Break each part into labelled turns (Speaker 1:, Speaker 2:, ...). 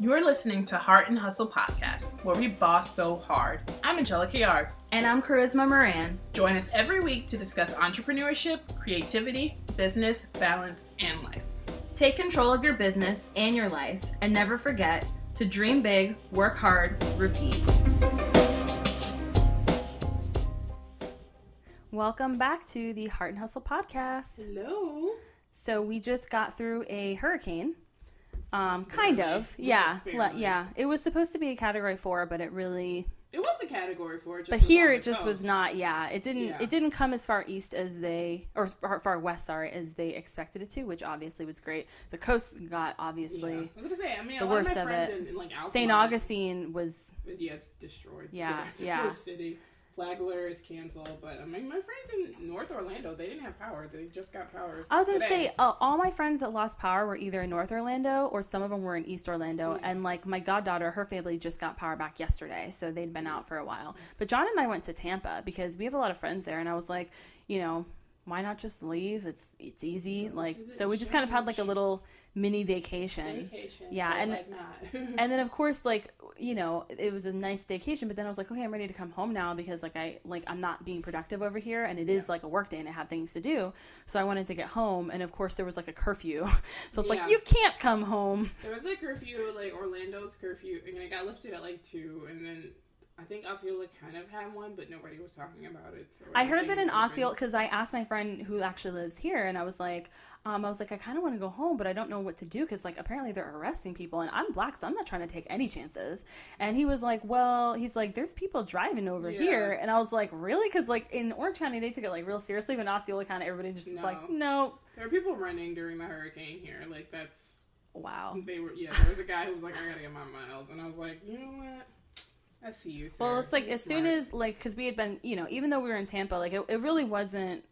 Speaker 1: You're listening to Heart and Hustle Podcast, where we boss so hard. I'm Angelica Yard.
Speaker 2: And I'm Charisma Moran.
Speaker 1: Join us every week to discuss entrepreneurship, creativity, business, balance, and life.
Speaker 2: Take control of your business and your life, and never forget to dream big, work hard, repeat. Welcome back to the Heart and Hustle Podcast.
Speaker 1: Hello.
Speaker 2: So we just got through a hurricane. Um, kind
Speaker 1: Barely.
Speaker 2: of, yeah, le- yeah. It was supposed to be a Category Four, but it really
Speaker 1: It was a category four. Just
Speaker 2: but here it just was not yeah it didn't
Speaker 1: Yeah.
Speaker 2: it didn't come as far east as they or far, far west sorry as they expected it to which obviously was great the coast got
Speaker 1: Yeah.
Speaker 2: obviously
Speaker 1: I was gonna say. I mean,
Speaker 2: the worst
Speaker 1: of, my
Speaker 2: of it.
Speaker 1: In, in, like,
Speaker 2: st augustine was
Speaker 1: Yeah, it's destroyed.
Speaker 2: Yeah,
Speaker 1: The
Speaker 2: yeah.
Speaker 1: city. Flagler is canceled, but I mean, my friends in North Orlando, they didn't have power. They just got power.
Speaker 2: i was gonna say uh, all my friends that lost power were either in north orlando or some of them were in east orlando
Speaker 1: Yeah.
Speaker 2: and like my goddaughter her family just got power back yesterday so they'd been out for a while but john and i went to tampa because we have a lot of friends there and i was like you know why not just leave it's it's easy like so we just kind of had like a little mini vacation
Speaker 1: Staycation,
Speaker 2: Yeah, and-
Speaker 1: like not.
Speaker 2: and then of course like you know it was a nice vacation but then i was like okay i'm ready to come home now because like i like i'm not being productive over here and it is
Speaker 1: Yeah.
Speaker 2: like a work day and i have things to do so i wanted to get home and of course there was like a curfew so it's
Speaker 1: Yeah.
Speaker 2: like you can't come home
Speaker 1: There was a curfew, like Orlando's curfew, and I got lifted at like two, and then I think Osceola kind of had one, but nobody was talking about it. So
Speaker 2: i heard that in osceola because i asked my friend who actually lives here and i was like um, i was like i kind of want to go home but i don't know what to do because like apparently they're arresting people and i'm black so i'm not trying to take any chances and he was like well he's like there's people driving over
Speaker 1: Yeah.
Speaker 2: here and i was like really because like in orange county they took it like real seriously but in osceola county everybody just is
Speaker 1: No.
Speaker 2: like no
Speaker 1: There are people running during the hurricane here. Like that's
Speaker 2: wow
Speaker 1: they were. Yeah, there was a guy who was like, "I gotta get my miles," and I was like, "You know what? I see you." Sir.
Speaker 2: Well, it's like
Speaker 1: You're
Speaker 2: as soon as like because we had been, you know, even though we were in Tampa, like it, it really wasn't.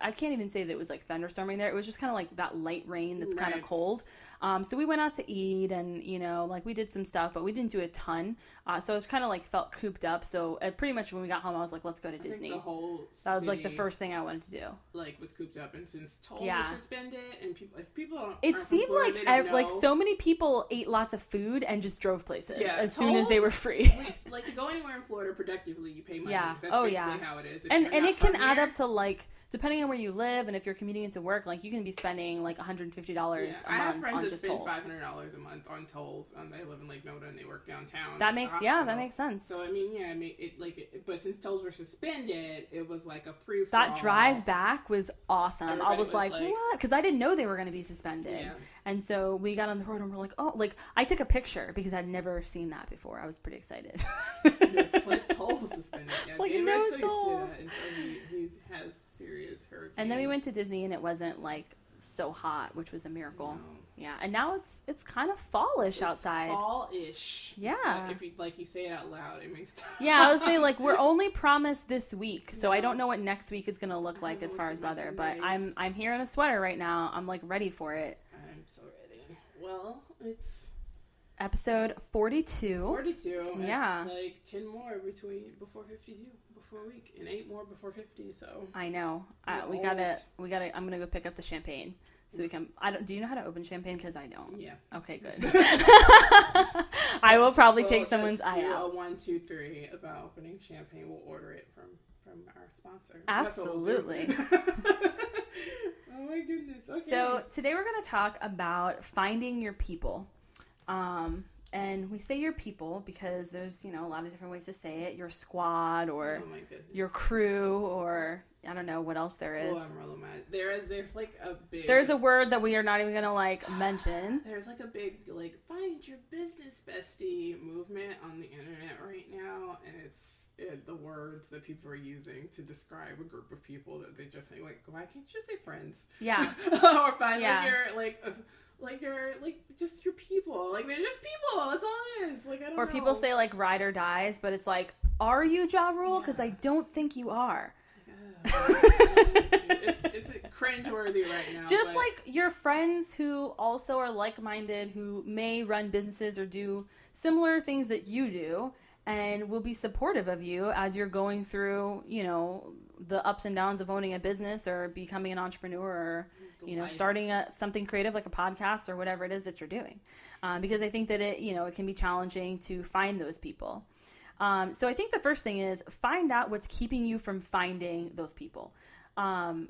Speaker 2: I can't even say that it was like thunderstorming there. It was just kind of like that light rain that's kind of cold. Um, so we went out to eat and you know like we did some stuff, but we didn't do a ton. Uh, so it was kind of like felt cooped up. So uh, pretty much when we got home, I was like, let's go to
Speaker 1: I
Speaker 2: Disney.
Speaker 1: the whole
Speaker 2: That was like the first thing I wanted to do.
Speaker 1: like was cooped up, and since tolls
Speaker 2: Yeah.
Speaker 1: were suspended, and people if people don't,
Speaker 2: It seemed
Speaker 1: Florida,
Speaker 2: like ev- like so many people ate lots of food and just drove places
Speaker 1: Yeah,
Speaker 2: as soon as they were free.
Speaker 1: We- like to go anywhere in Florida productively, you pay money.
Speaker 2: Yeah.
Speaker 1: That's
Speaker 2: Oh,
Speaker 1: basically
Speaker 2: yeah.
Speaker 1: how it is. If
Speaker 2: and and it can add
Speaker 1: here-
Speaker 2: up to like depending on where you live and if you're commuting into work like you can be spending like $150
Speaker 1: Yeah,
Speaker 2: a
Speaker 1: I
Speaker 2: month
Speaker 1: have
Speaker 2: on
Speaker 1: friends that
Speaker 2: just
Speaker 1: spend five hundred dollars a month on tolls. Um, they live in Lake Nona and they work downtown.
Speaker 2: that makes yeah that makes sense
Speaker 1: So I mean, yeah, I mean, it like, it, but since tolls were suspended, it was like a free.
Speaker 2: that drive back was awesome i was
Speaker 1: was
Speaker 2: like,
Speaker 1: like-
Speaker 2: what because i didn't know they were going to be suspended
Speaker 1: Yeah.
Speaker 2: and so we got on the road and we're like oh like i took a picture because i'd never seen that before i was pretty excited
Speaker 1: Flint toll suspended. Yeah,
Speaker 2: like,
Speaker 1: David
Speaker 2: no
Speaker 1: so
Speaker 2: tolls.
Speaker 1: and so he, he has serious hurricane.
Speaker 2: and then we went to disney and it wasn't like so hot which was a miracle
Speaker 1: No.
Speaker 2: Yeah and now it's it's kind of fallish outside
Speaker 1: fall-ish.
Speaker 2: Yeah.
Speaker 1: Like, if you like you say it out loud, it makes.
Speaker 2: Yeah, I would say like we're only promised this week, so I don't know what next week is gonna look like as far as weather. But. I'm I'm here in a sweater right now. I'm like ready for it.
Speaker 1: I'm so ready. Well, it's
Speaker 2: Episode 42.
Speaker 1: 42.
Speaker 2: Yeah.
Speaker 1: It's like 10 more between before 52 before a week and 8 more before 50. So
Speaker 2: I know. Uh,
Speaker 1: We're
Speaker 2: gotta we gotta. I'm gonna go pick up the champagne so we can. I don't. Do you know how to open champagne? Because I don't.
Speaker 1: yeah.
Speaker 2: Okay, good. I will probably
Speaker 1: We'll
Speaker 2: take someone's eye out.
Speaker 1: A one, two, three about opening champagne. We'll order it from from our sponsor. What we'll.
Speaker 2: Absolutely.
Speaker 1: oh my goodness. Okay.
Speaker 2: So today we're going to talk about finding your people. Um, and we say your people because there's you know a lot of different ways to say it. Your squad or
Speaker 1: oh
Speaker 2: your crew or I don't know what else there is.
Speaker 1: Oh, I'm rolling my. There is. There's like a big.
Speaker 2: There's a word that we are not even going to like mention.
Speaker 1: There's like a big like find your business bestie movement on the internet right now, and it's it, the words that people are using to describe a group of people that they just say like, why can't you just say friends?
Speaker 2: Yeah.
Speaker 1: or find
Speaker 2: Yeah.
Speaker 1: like your like a, like your like just your people. Like they're just people. That's all it is. Like I don't
Speaker 2: Or
Speaker 1: know.
Speaker 2: people say like ride or dies, but it's like, are you Ja Rule? Because I don't think you are.
Speaker 1: It's it's cringeworthy right now.
Speaker 2: Just
Speaker 1: but-
Speaker 2: like your friends who also are like minded, who may run businesses or do similar things that you do. and will be supportive of you as you're going through, you know, the ups and downs of owning a business or becoming an entrepreneur or you know
Speaker 1: Life.
Speaker 2: starting a, something creative like a podcast or whatever it is that you're doing. Um, because i think that it you know it can be challenging to find those people. Um, so i think the first thing is find out what's keeping you from finding those people. Um,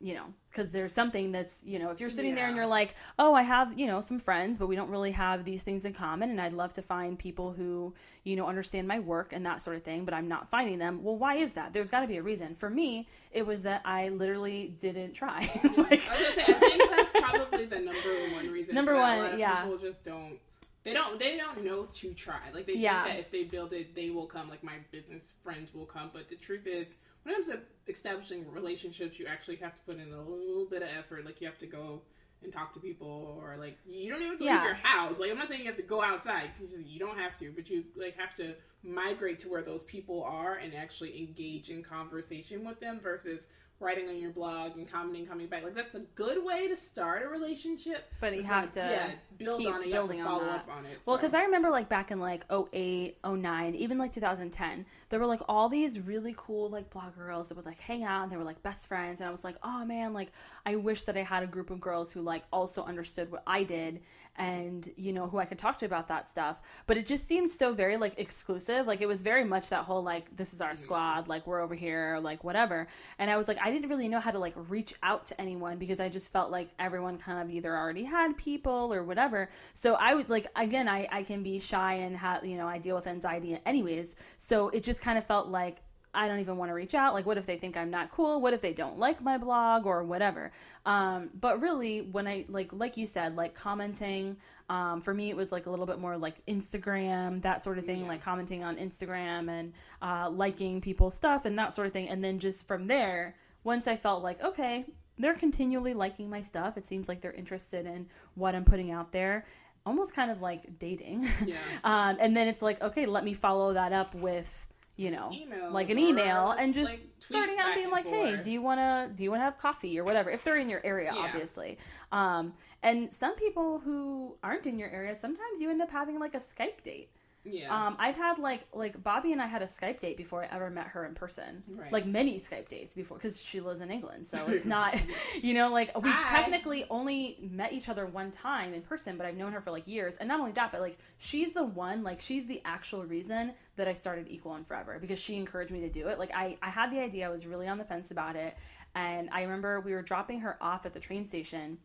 Speaker 2: you know, because there's something that's, you know, if you're sitting there and you're like, oh, I have, you know, some friends, but we don't really have these things in common, and I'd love to find people who, you know, understand my work and that sort of thing, but I'm not finding them. Well, why is that? There's got to be a reason. For me, it was that I literally didn't try. like,
Speaker 1: I was gonna say, I think that's probably the number one reason.
Speaker 2: Number one,
Speaker 1: a lot of
Speaker 2: yeah.
Speaker 1: People just don't. They don't. They don't know to try. Like they
Speaker 2: Yeah.
Speaker 1: think that if they build it, they will come. Like my business friends will come. But the truth is, when it comes to establishing relationships, you actually have to put in a little bit of effort. Like you have to go and talk to people, or like you don't even have to
Speaker 2: Yeah.
Speaker 1: leave your house. Like I'm not saying you have to go outside. 'cause You don't have to, but you like have to migrate to where those people are and actually engage in conversation with them versus writing on your blog and commenting, coming back. Like that's a good way to start a relationship.
Speaker 2: But you have to
Speaker 1: yeah, build
Speaker 2: keep
Speaker 1: on it. You
Speaker 2: building
Speaker 1: have
Speaker 2: on
Speaker 1: to follow
Speaker 2: that.
Speaker 1: up on it.
Speaker 2: Well,
Speaker 1: so.
Speaker 2: because I remember like back in like 08, 09, even like 2010, there were like all these really cool like blog girls that would like hang out and they were like best friends. And I was like, oh man, like I wish that I had a group of girls who like also understood what I did and you know who I could talk to about that stuff. But it just seemed so very like exclusive. Like it was very much that whole like this is our mm-hmm. squad, like we're over here, like whatever. And I was like, I didn't really know how to like reach out to anyone because I just felt like everyone kind of either already had people or whatever. So I would like again, I I can be shy and have you know I deal with anxiety anyways. So it just kind of felt like I don't even want to reach out. Like, what if they think I'm not cool? What if they don't like my blog or whatever? Um, but really, when I like, like you said, like commenting, um, for me, it was like a little bit more like Instagram, that sort of thing,
Speaker 1: Yeah.
Speaker 2: like commenting on Instagram and uh, liking people's stuff and that sort of thing. And then just from there, once I felt like, okay, they're continually liking my stuff, it seems like they're interested in what I'm putting out there. Almost kind of like dating.
Speaker 1: Yeah.
Speaker 2: um, and then it's like, okay, let me follow that up with you know
Speaker 1: Email
Speaker 2: like an email and just
Speaker 1: like,
Speaker 2: starting out being like hey do you want to do you want to have coffee or whatever? If they're in your area
Speaker 1: Yeah.
Speaker 2: obviously. Um and some people who aren't in your area sometimes you end up having like a skype date
Speaker 1: Yeah.
Speaker 2: um i've had like like bobby and i had a skype date before i ever met her in person
Speaker 1: Right.
Speaker 2: like many skype dates before because she lives in england so it's not you know like we've
Speaker 1: Hi.
Speaker 2: technically only met each other one time in person but i've known her for like years and not only that but like she's the one like she's the actual reason that i started equal and forever because she encouraged me to do it like i i had the idea i was really on the fence about it and i remember we were dropping her off at the train station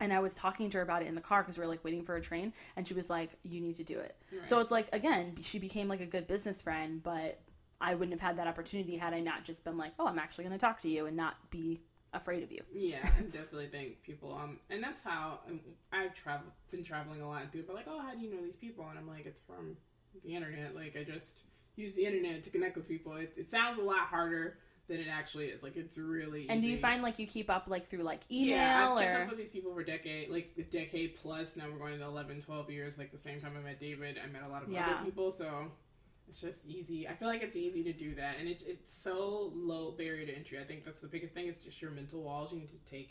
Speaker 2: and I was talking to her about it in the car because we were like waiting for a train, and she was like, "You need to do it." So it's like again, she became like a good business friend, but I wouldn't have had that opportunity had I not just been like, "Oh, I'm actually going to talk to you," and not be afraid of you.
Speaker 1: Yeah, I definitely think people, um, and that's how um, I've traveled, been traveling a lot, and people are like, "Oh, how do you know these people?" And I'm like, "It's from the internet. Like, I just use the internet to connect with people. It, it sounds a lot harder than it actually is. Like, it's really.
Speaker 2: And do you find like you keep up like through like email
Speaker 1: yeah, I've kept
Speaker 2: or
Speaker 1: up with these people for decade, like a decade plus. Now we're going into 11, 12 years. Like the same time I met David, I met a lot of
Speaker 2: Yeah.
Speaker 1: other people. So it's just easy. I feel like it's easy to do that, and it's it's so low barrier to entry. I think that's the biggest thing is just your mental walls. You need to take.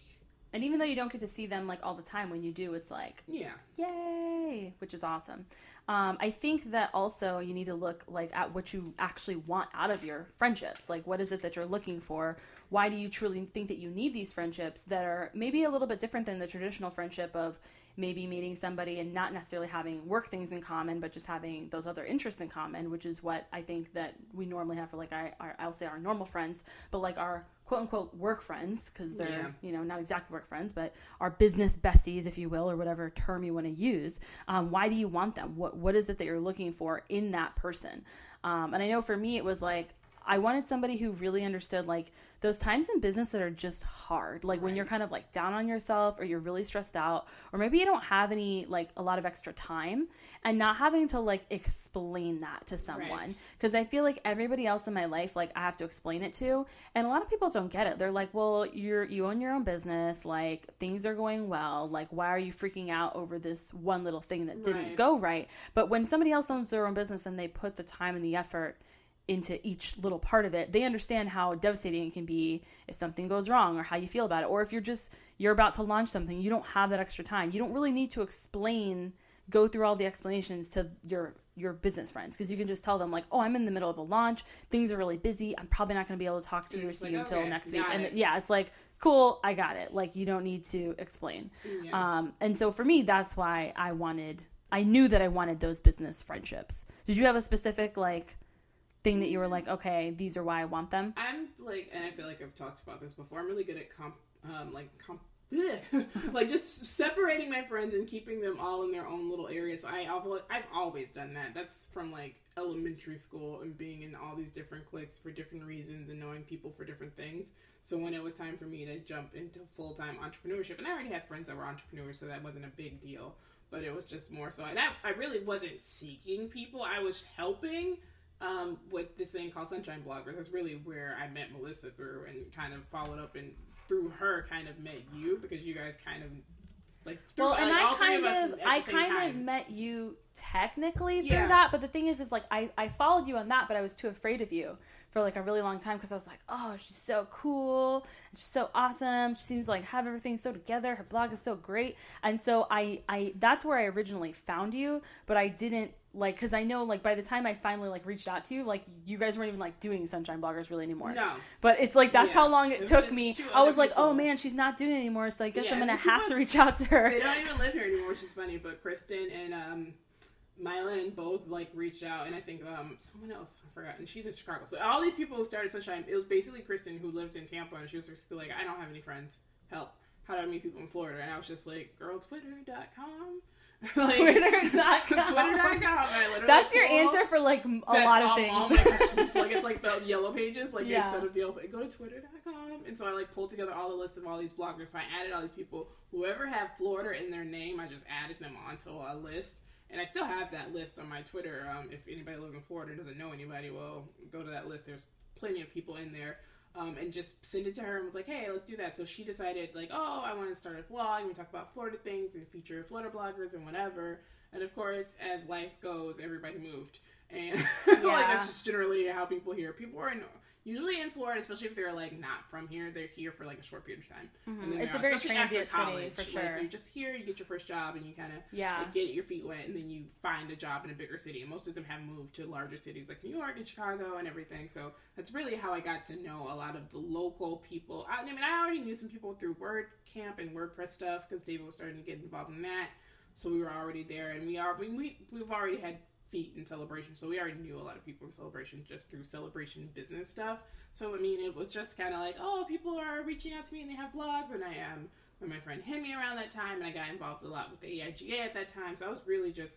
Speaker 2: and even though you don't get to see them like all the time, when you do, it's like
Speaker 1: Yeah,
Speaker 2: yay, which is awesome. Um, I think that also you need to look like at what you actually want out of your friendships. Like, what is it that you're looking for? Why do you truly think that you need these friendships that are maybe a little bit different than the traditional friendship of maybe meeting somebody and not necessarily having work things in common, but just having those other interests in common, which is what I think that we normally have for like our, our I'll say our normal friends, but like our quote unquote work friends because they're
Speaker 1: Yeah.
Speaker 2: you know not exactly work friends, but our business besties, if you will, or whatever term you want to use. Um, why do you want them? What what is it that you're looking for in that person? Um, and I know for me, it was like I wanted somebody who really understood like those times in business that are just hard, like when you're kind of like down on yourself or you're really stressed out, or maybe you don't have any like a lot of extra time, and not having to like explain that to someone because I feel like everybody else in my life like I have to explain it to, and a lot of people don't get it. They're like, well, you're you own your own business, like things are going well, like why are you freaking out over this one little thing that didn't
Speaker 1: Right.
Speaker 2: go right? But when somebody else owns their own business and they put the time and the effort into each little part of it, they understand how devastating it can be if something goes wrong or how you feel about it. Or if you're just you're about to launch something, you don't have that extra time. You don't really need to explain go through all the explanations to your your business friends because you can just tell them like oh i'm in the middle of a launch things are really busy i'm probably not going to be able to talk to you or see
Speaker 1: like,
Speaker 2: you until
Speaker 1: okay,
Speaker 2: next week
Speaker 1: got
Speaker 2: and
Speaker 1: it.
Speaker 2: yeah it's like cool i got it like you don't need to explain
Speaker 1: Yeah.
Speaker 2: um and so for me that's why i wanted i knew that i wanted those business friendships did you have a specific like thing that you were like okay these are why i want them
Speaker 1: I'm like, and I feel like I've talked about this before. I'm really good at comp, um, like comp, like just separating my friends and keeping them all in their own little areas. So I've, I've always done that. That's from like elementary school and being in all these different cliques for different reasons and knowing people for different things. So when it was time for me to jump into full time entrepreneurship, and I already had friends that were entrepreneurs, so that wasn't a big deal. But it was just more so, and I, I really wasn't seeking people. I was helping um, with this thing called Sunshine Bloggers. That's really where I met Melissa through and kind of followed up and through her kind of met you because you guys kind of like through,
Speaker 2: well and
Speaker 1: like,
Speaker 2: i kind
Speaker 1: us
Speaker 2: of i kind of met you technically through
Speaker 1: Yeah.
Speaker 2: that but the thing is is like i i followed you on that but i was too afraid of you for like a really long time because i was like oh she's so cool. She's so awesome. She seems like have everything so together. Her blog is so great. And so i i that's where i originally found you but i didn't like because i know like by the time i finally like reached out to you like you guys weren't even like doing sunshine bloggers really anymore
Speaker 1: No.
Speaker 2: but it's like that's
Speaker 1: Yeah.
Speaker 2: how long
Speaker 1: It
Speaker 2: it, took me i was like oh man she's not doing it anymore so i guess
Speaker 1: Yeah,
Speaker 2: i'm gonna have
Speaker 1: people-
Speaker 2: to reach out to her
Speaker 1: They don't even live here anymore, which is funny. But Kristen and um, Mylan both like reached out, and I think um, someone else I forgot, and she's in Chicago. So all these people who started Sunshine, it was basically Kristen who lived in Tampa, and she was basically like, I don't have any friends. Help. How do I meet people in Florida? And I was just like, girl, twitter.com. like,
Speaker 2: Twitter.com.
Speaker 1: Twitter.com. I literally
Speaker 2: That's your answer for like a lot of things.
Speaker 1: all my questions. like it's like the yellow pages, like
Speaker 2: Yeah.
Speaker 1: instead of the yellow, go to twitter.com. And so I like pulled together all the lists of all these bloggers. So I added all these people. Whoever had Florida in their name, I just added them onto a list. And I still have that list on my Twitter. Um, if anybody lives in Florida and doesn't know anybody, well, go to that list. There's plenty of people in there. Um, and just send it to her and was like, hey, let's do that. So she decided, like, oh, I want to start a blog and we talk about Florida things and feature Florida bloggers and whatever. And of course, as life goes, everybody moved. And like that's just generally how people here. People are in, usually in Florida, especially if they're like not from here, they're here for like a short period of time.
Speaker 2: Mm-hmm. It's a very
Speaker 1: especially after
Speaker 2: transient city,
Speaker 1: college,
Speaker 2: for
Speaker 1: like,
Speaker 2: sure.
Speaker 1: you're just here, you get your first job, and you kind of
Speaker 2: Yeah.
Speaker 1: like, get your feet wet, and then you find a job in a bigger city. And most of them have moved to larger cities like New York and Chicago and everything. So that's really how I got to know a lot of the local people. I, I mean, I already knew some people through WordCamp and WordPress stuff because David was starting to get involved in that. So we were already there, and we are we, we we've already had feet in celebration, so we already knew a lot of people in celebration just through celebration business stuff. So I mean, it was just kind of like, oh, people are reaching out to me and they have blogs, and I am. When my friend hit me around that time, and I got involved a lot with the AIGA at that time, so I was really just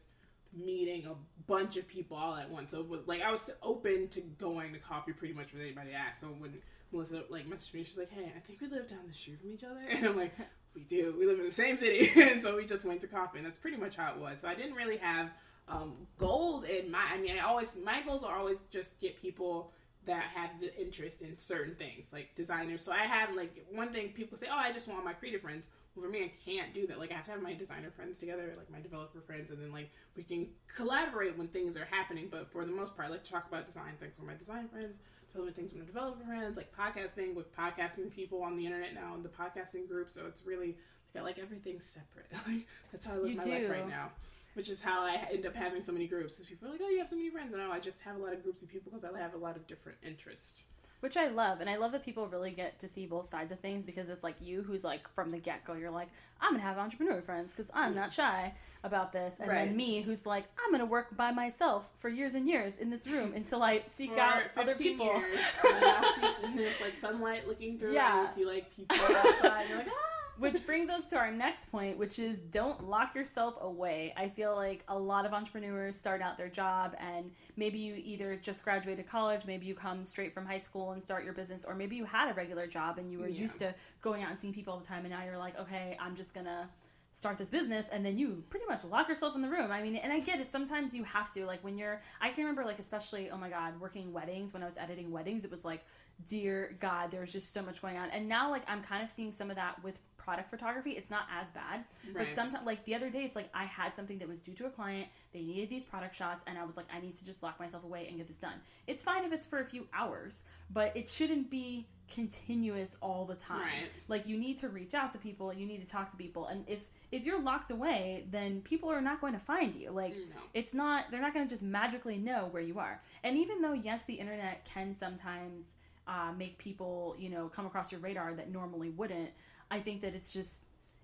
Speaker 1: meeting a bunch of people all at once. So was, like I was open to going to coffee pretty much with anybody asked. So when Melissa like messaged me, she's like, "Hey, I think we live down the street from each other," and I'm like, "We do. We live in the same city," and so we just went to coffee, and that's pretty much how it was. So I didn't really have um, goals in my. I mean, I always my goals are always just get people that have the interest in certain things, like designers. So I have like one thing people say, "Oh, I just want my creative friends." Well, for me, I can't do that. Like I have to have my designer friends together, like my developer friends, and then like we can collaborate when things are happening. But for the most part, I like to talk about design things with my design friends, Tell development things with my developer friends, like podcasting with podcasting people on the internet now in the podcasting group. So it's really like I like everything separate. like that's how I live
Speaker 2: You
Speaker 1: my life right now. Which is how I end up having so many groups. Because people are like, "Oh, you have so many friends," and no, I just have a lot of groups of people because I have a lot of different interests.
Speaker 2: Which I love, and I love that people really get to see both sides of things because it's like you who's like from the get go, you're like, I'm gonna have entrepreneur friends because I'm not shy about this, and
Speaker 1: Right.
Speaker 2: then me who's like, I'm gonna work by myself for years and years in this room until I seek
Speaker 1: For
Speaker 2: out other
Speaker 1: 15
Speaker 2: people.
Speaker 1: Years, and then I'll see, and there's like sunlight looking through,
Speaker 2: Yeah.
Speaker 1: and you see like people outside. And you're like, ah.
Speaker 2: Which brings us to our next point, which is don't lock yourself away. I feel like a lot of entrepreneurs start out their job and maybe you either just graduated college, maybe you come straight from high school and start your business, or maybe you had a regular job and you were
Speaker 1: Yeah.
Speaker 2: used to going out and seeing people all the time and now you're like, okay, I'm just gonna start this business and then you pretty much lock yourself in the room. I mean, and I get it. Sometimes you have to. Like when you're, I can remember like especially, oh my God, working weddings when I was editing weddings, it was like, dear God, there was just so much going on. And now like I'm kind of seeing some of that with product photography. It's not as bad, but sometimes like the other day, it's like I had something that was due to a client. They needed these product shots, and I was like, I need to just lock myself away and get this done. It's fine if it's for a few hours, but it shouldn't be continuous all the time.
Speaker 1: Right.
Speaker 2: Like you need to reach out to people, you need to talk to people, and if if you're locked away, then people are not going to find you. Like
Speaker 1: No.
Speaker 2: it's not they're not going to just magically know where you are. And even though yes, the internet can sometimes uh, make people you know come across your radar that normally wouldn't. I think that it's just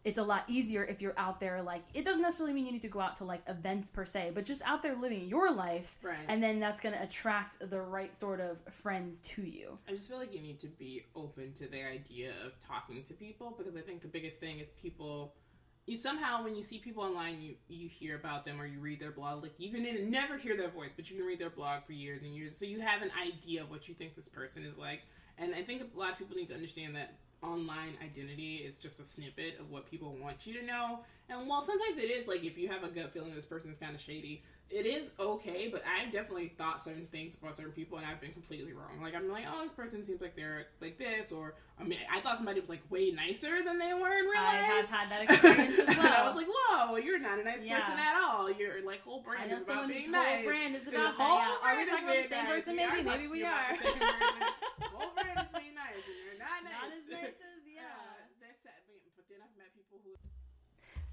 Speaker 2: it's a lot easier if you're out there like it doesn't necessarily mean you need to go out to like events per se but just out there living your life
Speaker 1: Right.
Speaker 2: and then that's going to attract the right sort of friends to you
Speaker 1: I just feel like you need to be open to the idea of talking to people because I think the biggest thing is people. You somehow, when you see people online, you you hear about them or you read their blog. Like you can never hear their voice, but you can read their blog for years and years, so you have an idea of what you think this person is like. And I think a lot of people need to understand that online identity is just a snippet of what people want you to know. And while sometimes it is like if you have a gut feeling this person's kind of shady, it is okay. But I've definitely thought certain things about certain people, and I've been completely wrong. Like I'm like, oh, this person seems like they're like this, or I mean, I thought somebody was like way nicer than they were in real
Speaker 2: i
Speaker 1: life.
Speaker 2: I have had that experience as
Speaker 1: and I was like, whoa, you're not a nice
Speaker 2: Yeah.
Speaker 1: person at all. Your like whole
Speaker 2: I
Speaker 1: brand
Speaker 2: know
Speaker 1: is about being
Speaker 2: whole
Speaker 1: nice.
Speaker 2: brand is about that.
Speaker 1: whole
Speaker 2: Yeah. Are we talking about the same person? Maybe, maybe we are.
Speaker 1: the same person. whole brand is being nice, and you're not nice.
Speaker 2: not as nice as yeah
Speaker 1: Uh, they're sad, but then I've met people who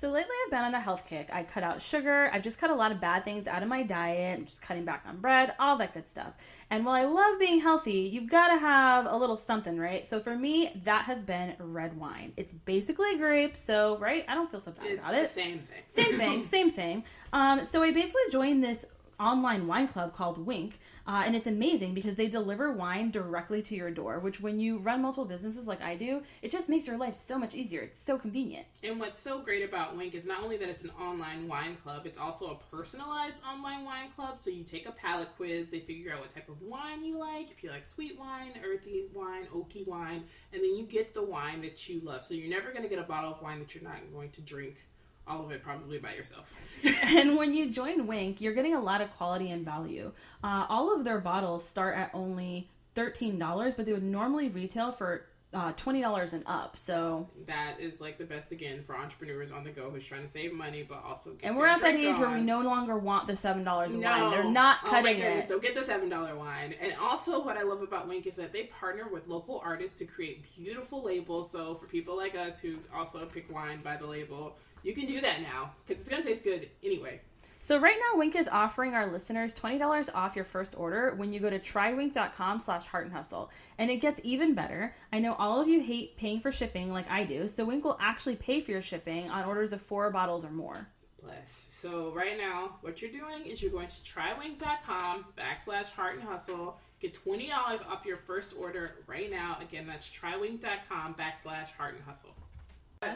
Speaker 2: So lately I've been on a health kick. I cut out sugar. I've just cut a lot of bad things out of my diet. I'm just cutting back on bread, all that good stuff. And while I love being healthy, you've got to have a little something, right? So for me, that has been red wine. It's basically grape, so right, I don't feel so bad
Speaker 1: it's
Speaker 2: about
Speaker 1: the
Speaker 2: it.
Speaker 1: same thing.
Speaker 2: Same thing, same thing. Um, so I basically joined this online wine club called Winc, uh, and it's amazing because they deliver wine directly to your door. Which, when you run multiple businesses like I do, it just makes your life so much easier. It's so convenient.
Speaker 1: And what's so great about Winc is not only that it's an online wine club, it's also a personalized online wine club. So you take a palate quiz, they figure out what type of wine you like, if you like sweet wine, earthy wine, oaky wine, and then you get the wine that you love. So you're never going to get a bottle of wine that you're not going to drink. All of it probably by yourself.
Speaker 2: and when you join Winc, you're getting a lot of quality and value. Uh, all of their bottles start at only thirteen dollars, but they would normally retail for uh, twenty dollars and up. So,
Speaker 1: that is like the best again for entrepreneurs on the go who's trying to save money but also get
Speaker 2: and we're at that age where we no longer want the seven dollars
Speaker 1: No,
Speaker 2: wine. They're not
Speaker 1: Oh
Speaker 2: cutting
Speaker 1: goodness,
Speaker 2: it.
Speaker 1: So get the seven dollar wine. And also, what I love about Winc is that they partner with local artists to create beautiful labels. So for people like us who also pick wine by the label, you can do that now because it's gonna taste good anyway.
Speaker 2: So right now, Winc is offering our listeners twenty dollars off your first order when you go to trywinc.com slash heart and hustle. And it gets even better. I know all of you hate paying for shipping like I do, so Winc will actually pay for your shipping on orders of four bottles or more.
Speaker 1: Bless. So right now, what you're doing is you're going to trywinc.com backslash heart and hustle. Get twenty dollars off your first order right now. Again, that's trywinc.com backslash heart and hustle.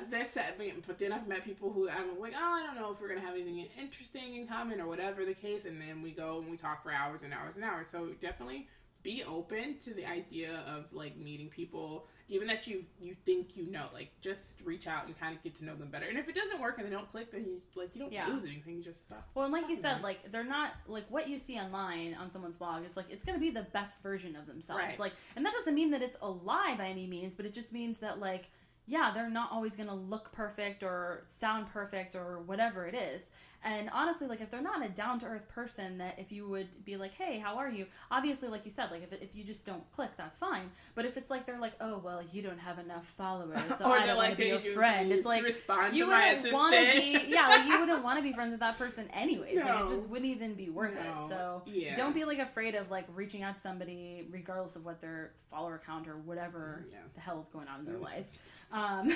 Speaker 1: They're sad, but then I've met people who I'm like, oh, I don't know if we're gonna have anything interesting in common or whatever the case, and then we go and we talk for hours and hours and hours. So definitely be open to the idea of like meeting people, even that you you think you know. Like just reach out and kind of get to know them better. And if it doesn't work and they don't click, then you like you don't
Speaker 2: Yeah.
Speaker 1: lose anything. You just stop.
Speaker 2: Well, and like you said, like they're not like what you see online on someone's blog is like it's going to be the best version of themselves.
Speaker 1: Right.
Speaker 2: Like, and that doesn't mean that it's a lie by any means, but it just means that like yeah, they're not always going to look perfect or sound perfect or whatever it is. And honestly, like if they're not a down to earth person, that if you would be like, "Hey, how are you?" Obviously, like you said, like if if you just don't click, that's fine. But if it's like they're like, "Oh, well, you don't have enough followers, so
Speaker 1: Or
Speaker 2: I don't want
Speaker 1: like,
Speaker 2: to be
Speaker 1: "Hey,
Speaker 2: your friend," it's like
Speaker 1: respond
Speaker 2: you
Speaker 1: to
Speaker 2: wouldn't want to be, yeah, like you wouldn't want to be friends with that person anyways. Like it just wouldn't even be worth
Speaker 1: No.
Speaker 2: it. So
Speaker 1: Yeah.
Speaker 2: don't be like afraid of like reaching out to somebody, regardless of what their follower count or whatever
Speaker 1: Yeah.
Speaker 2: the hell is going on in their
Speaker 1: Mm.
Speaker 2: life. Um,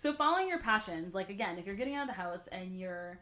Speaker 2: so following your passions, like again, if you're getting out of the house and you're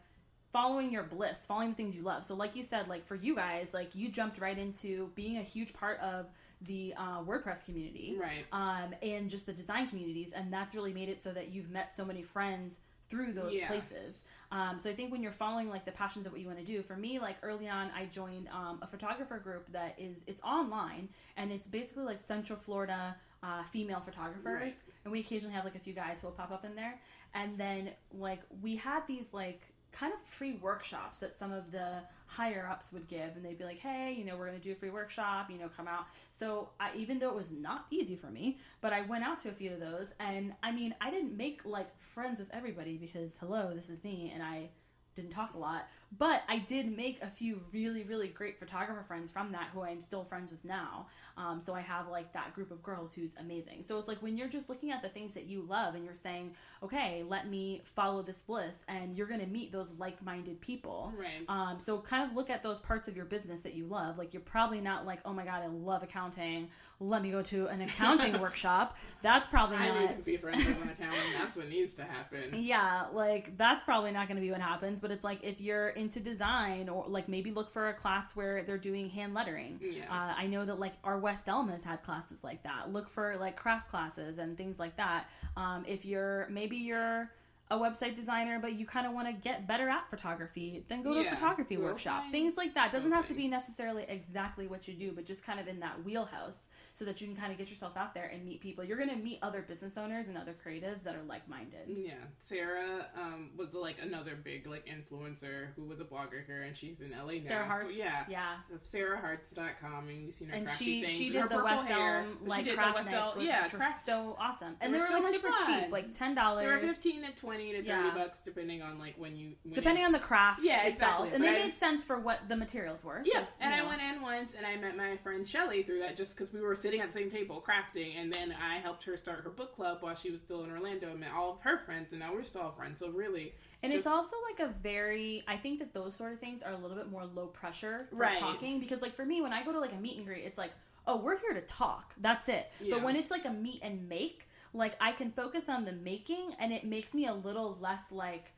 Speaker 2: following your bliss, following the things you love. So like you said, like for you guys, like you jumped right into being a huge part of the uh, WordPress community
Speaker 1: Right.
Speaker 2: um, and just the design communities, and that's really made it so that you've met so many friends through those
Speaker 1: Yeah.
Speaker 2: places. Um, so I think when you're following like the passions of what you want to do, for me, like early on, I joined um, a photographer group that is it's online and it's basically like Central Florida uh, female photographers,
Speaker 1: Right.
Speaker 2: and we occasionally have like a few guys who will pop up in there, and then like we had these like kind of free workshops that some of the higher ups would give and they'd be like hey you know we're going to do a free workshop you know come out. So I, even though it was not easy for me but i went out to a few of those and i mean i didn't make like friends with everybody because hello this is me and i didn't talk a lot. But I did make a few really, really great photographer friends from that who I'm still friends with now. Um, so I have like that group of girls who's amazing. So it's like when you're just looking at the things that you love and you're saying, okay, let me follow this bliss, and you're going to meet those like minded people.
Speaker 1: Right.
Speaker 2: Um, so kind of look at those parts of your business that you love. Like you're probably not like, oh my God, I love accounting. Let me go to an accounting workshop. That's probably not.
Speaker 1: I need to be friends with an accountant. That's what needs to happen.
Speaker 2: Yeah, like that's probably not going to be what happens. But it's like if you're into design or like maybe look for a class where they're doing hand lettering.
Speaker 1: Yeah.
Speaker 2: Uh, I know that like our West Elm has had classes like that. Look for like craft classes and things like that. Um, if you're maybe you're a website designer, but you kind of want to get better at photography, then go to
Speaker 1: Yeah,
Speaker 2: a photography workshop. Things like that. Doesn't have to be necessarily exactly what you do, but just kind of in that wheelhouse so that you can kind of get yourself out there and meet people. You're going to meet other business owners and other creatives that are like minded.
Speaker 1: Yeah, Sarah um, was like another big like influencer who was a blogger here, and she's in LA now.
Speaker 2: Sarah Hearts.
Speaker 1: Yeah.
Speaker 2: Yeah.
Speaker 1: So SarahHearts.com, and you've seen her
Speaker 2: And
Speaker 1: crafty
Speaker 2: she
Speaker 1: things.
Speaker 2: she
Speaker 1: and
Speaker 2: did
Speaker 1: her
Speaker 2: the West. Elm
Speaker 1: She
Speaker 2: like
Speaker 1: did the West Elm-
Speaker 2: which
Speaker 1: yeah, craft-
Speaker 2: so awesome, and
Speaker 1: They
Speaker 2: they,
Speaker 1: were so
Speaker 2: like super
Speaker 1: fun.
Speaker 2: cheap, like ten dollars.
Speaker 1: They were fifteen to twenty to thirty
Speaker 2: Yeah.
Speaker 1: bucks, depending on like when you when
Speaker 2: Depending on the craft
Speaker 1: Yeah,
Speaker 2: itself,
Speaker 1: exactly,
Speaker 2: and they
Speaker 1: I-
Speaker 2: made sense for what the materials were. so
Speaker 1: Yeah,
Speaker 2: it's,
Speaker 1: and
Speaker 2: you
Speaker 1: I went in once and I met my friend Shelly through that just because we were sitting at the same table crafting, and then I helped her start her book club while she was still in Orlando and met all of her friends, and now we're still friends. So really,
Speaker 2: And it's also like a very, I think that those sort of things are a little bit more low pressure for
Speaker 1: Right.
Speaker 2: talking because, like, for me, when I go to like a meet and greet, it's like, oh, we're here to talk. That's it.
Speaker 1: Yeah.
Speaker 2: But when it's like a meet and make, like, I can focus on the making and it makes me a little less like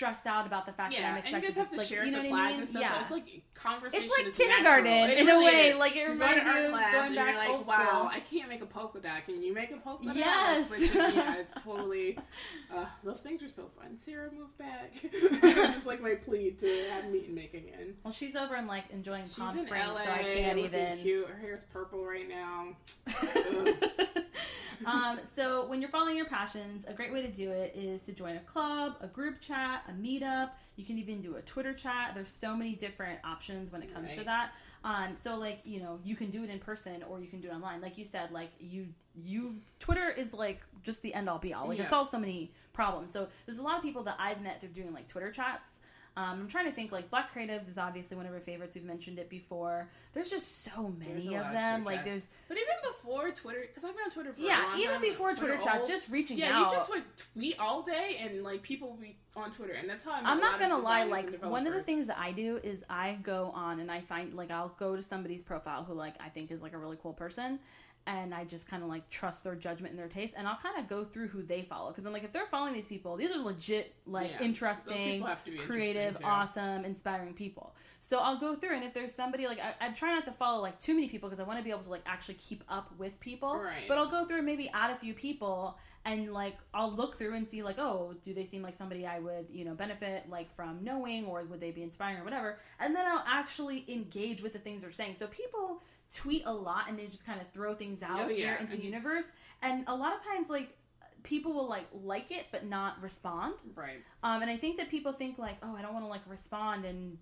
Speaker 2: stressed out about the fact that I'm
Speaker 1: and you
Speaker 2: expected
Speaker 1: guys have to
Speaker 2: like,
Speaker 1: share
Speaker 2: you know
Speaker 1: supplies
Speaker 2: I mean?
Speaker 1: and stuff.
Speaker 2: yeah.
Speaker 1: So it's like conversation.
Speaker 2: It's like kindergarten
Speaker 1: natural. It
Speaker 2: in a way.
Speaker 1: is.
Speaker 2: Like, it
Speaker 1: you
Speaker 2: reminds
Speaker 1: to
Speaker 2: you of
Speaker 1: class
Speaker 2: going back
Speaker 1: you're like,
Speaker 2: old
Speaker 1: wow,
Speaker 2: school.
Speaker 1: I can't make a polka dot. Can you make a polka dot?
Speaker 2: Yes.
Speaker 1: Yeah, it's totally. Uh, those things are so fun. Sarah, move back. it's like my plea to have meet and make again.
Speaker 2: Well, she's over and like enjoying
Speaker 1: She's
Speaker 2: Palm
Speaker 1: in
Speaker 2: Springs,
Speaker 1: LA,
Speaker 2: so I can't even.
Speaker 1: cute. Her hair's purple right now.
Speaker 2: Um, so when you're following your passions, a great way to do it is to join a club, a group chat, a meetup. You can even do a Twitter chat. There's so many different options when it comes to that. Um, so like you know you can do it in person or you can do it online. Like you said, like you you Twitter is like just the end all be all. Like it solves so many problems. So there's a lot of people that I've met through doing like Twitter chats. Um, I'm trying to think like Black Creatives is obviously one of our favorites. We've mentioned it before. There's just so many of
Speaker 1: lot of
Speaker 2: them. Like there's
Speaker 1: But even before Twitter, because I've been on Twitter for a
Speaker 2: yeah,
Speaker 1: long
Speaker 2: even
Speaker 1: time,
Speaker 2: before Twitter chats,
Speaker 1: old.
Speaker 2: just reaching
Speaker 1: yeah,
Speaker 2: out.
Speaker 1: Yeah, you just would tweet all day, and like people would be on Twitter, and that's how I met
Speaker 2: I'm not gonna lie, like one of the things that I do is I go on and I find like I'll go to somebody's profile who like I think is like a really cool person and I just kind of like trust their judgment and their taste and I'll kind of go through who they follow because I'm like if they're following these people, these are legit like
Speaker 1: Yeah,
Speaker 2: interesting,
Speaker 1: people have to be
Speaker 2: creative,
Speaker 1: interesting,
Speaker 2: awesome, inspiring people. So I'll go through and if there's somebody like I, I try not to follow like too many people because I want to be able to like actually keep up with people.
Speaker 1: Right.
Speaker 2: But I'll go through and maybe add a few people and like I'll look through and see like oh do they seem like somebody I would you know benefit like from knowing or would they be inspiring or whatever and then I'll actually engage with the things they're saying so people tweet a lot and they just kind of throw things out
Speaker 1: Oh, yeah.
Speaker 2: there into the universe and a lot of times like people will like like it but not respond
Speaker 1: right.
Speaker 2: um and I think that people think like oh I don't want to like respond and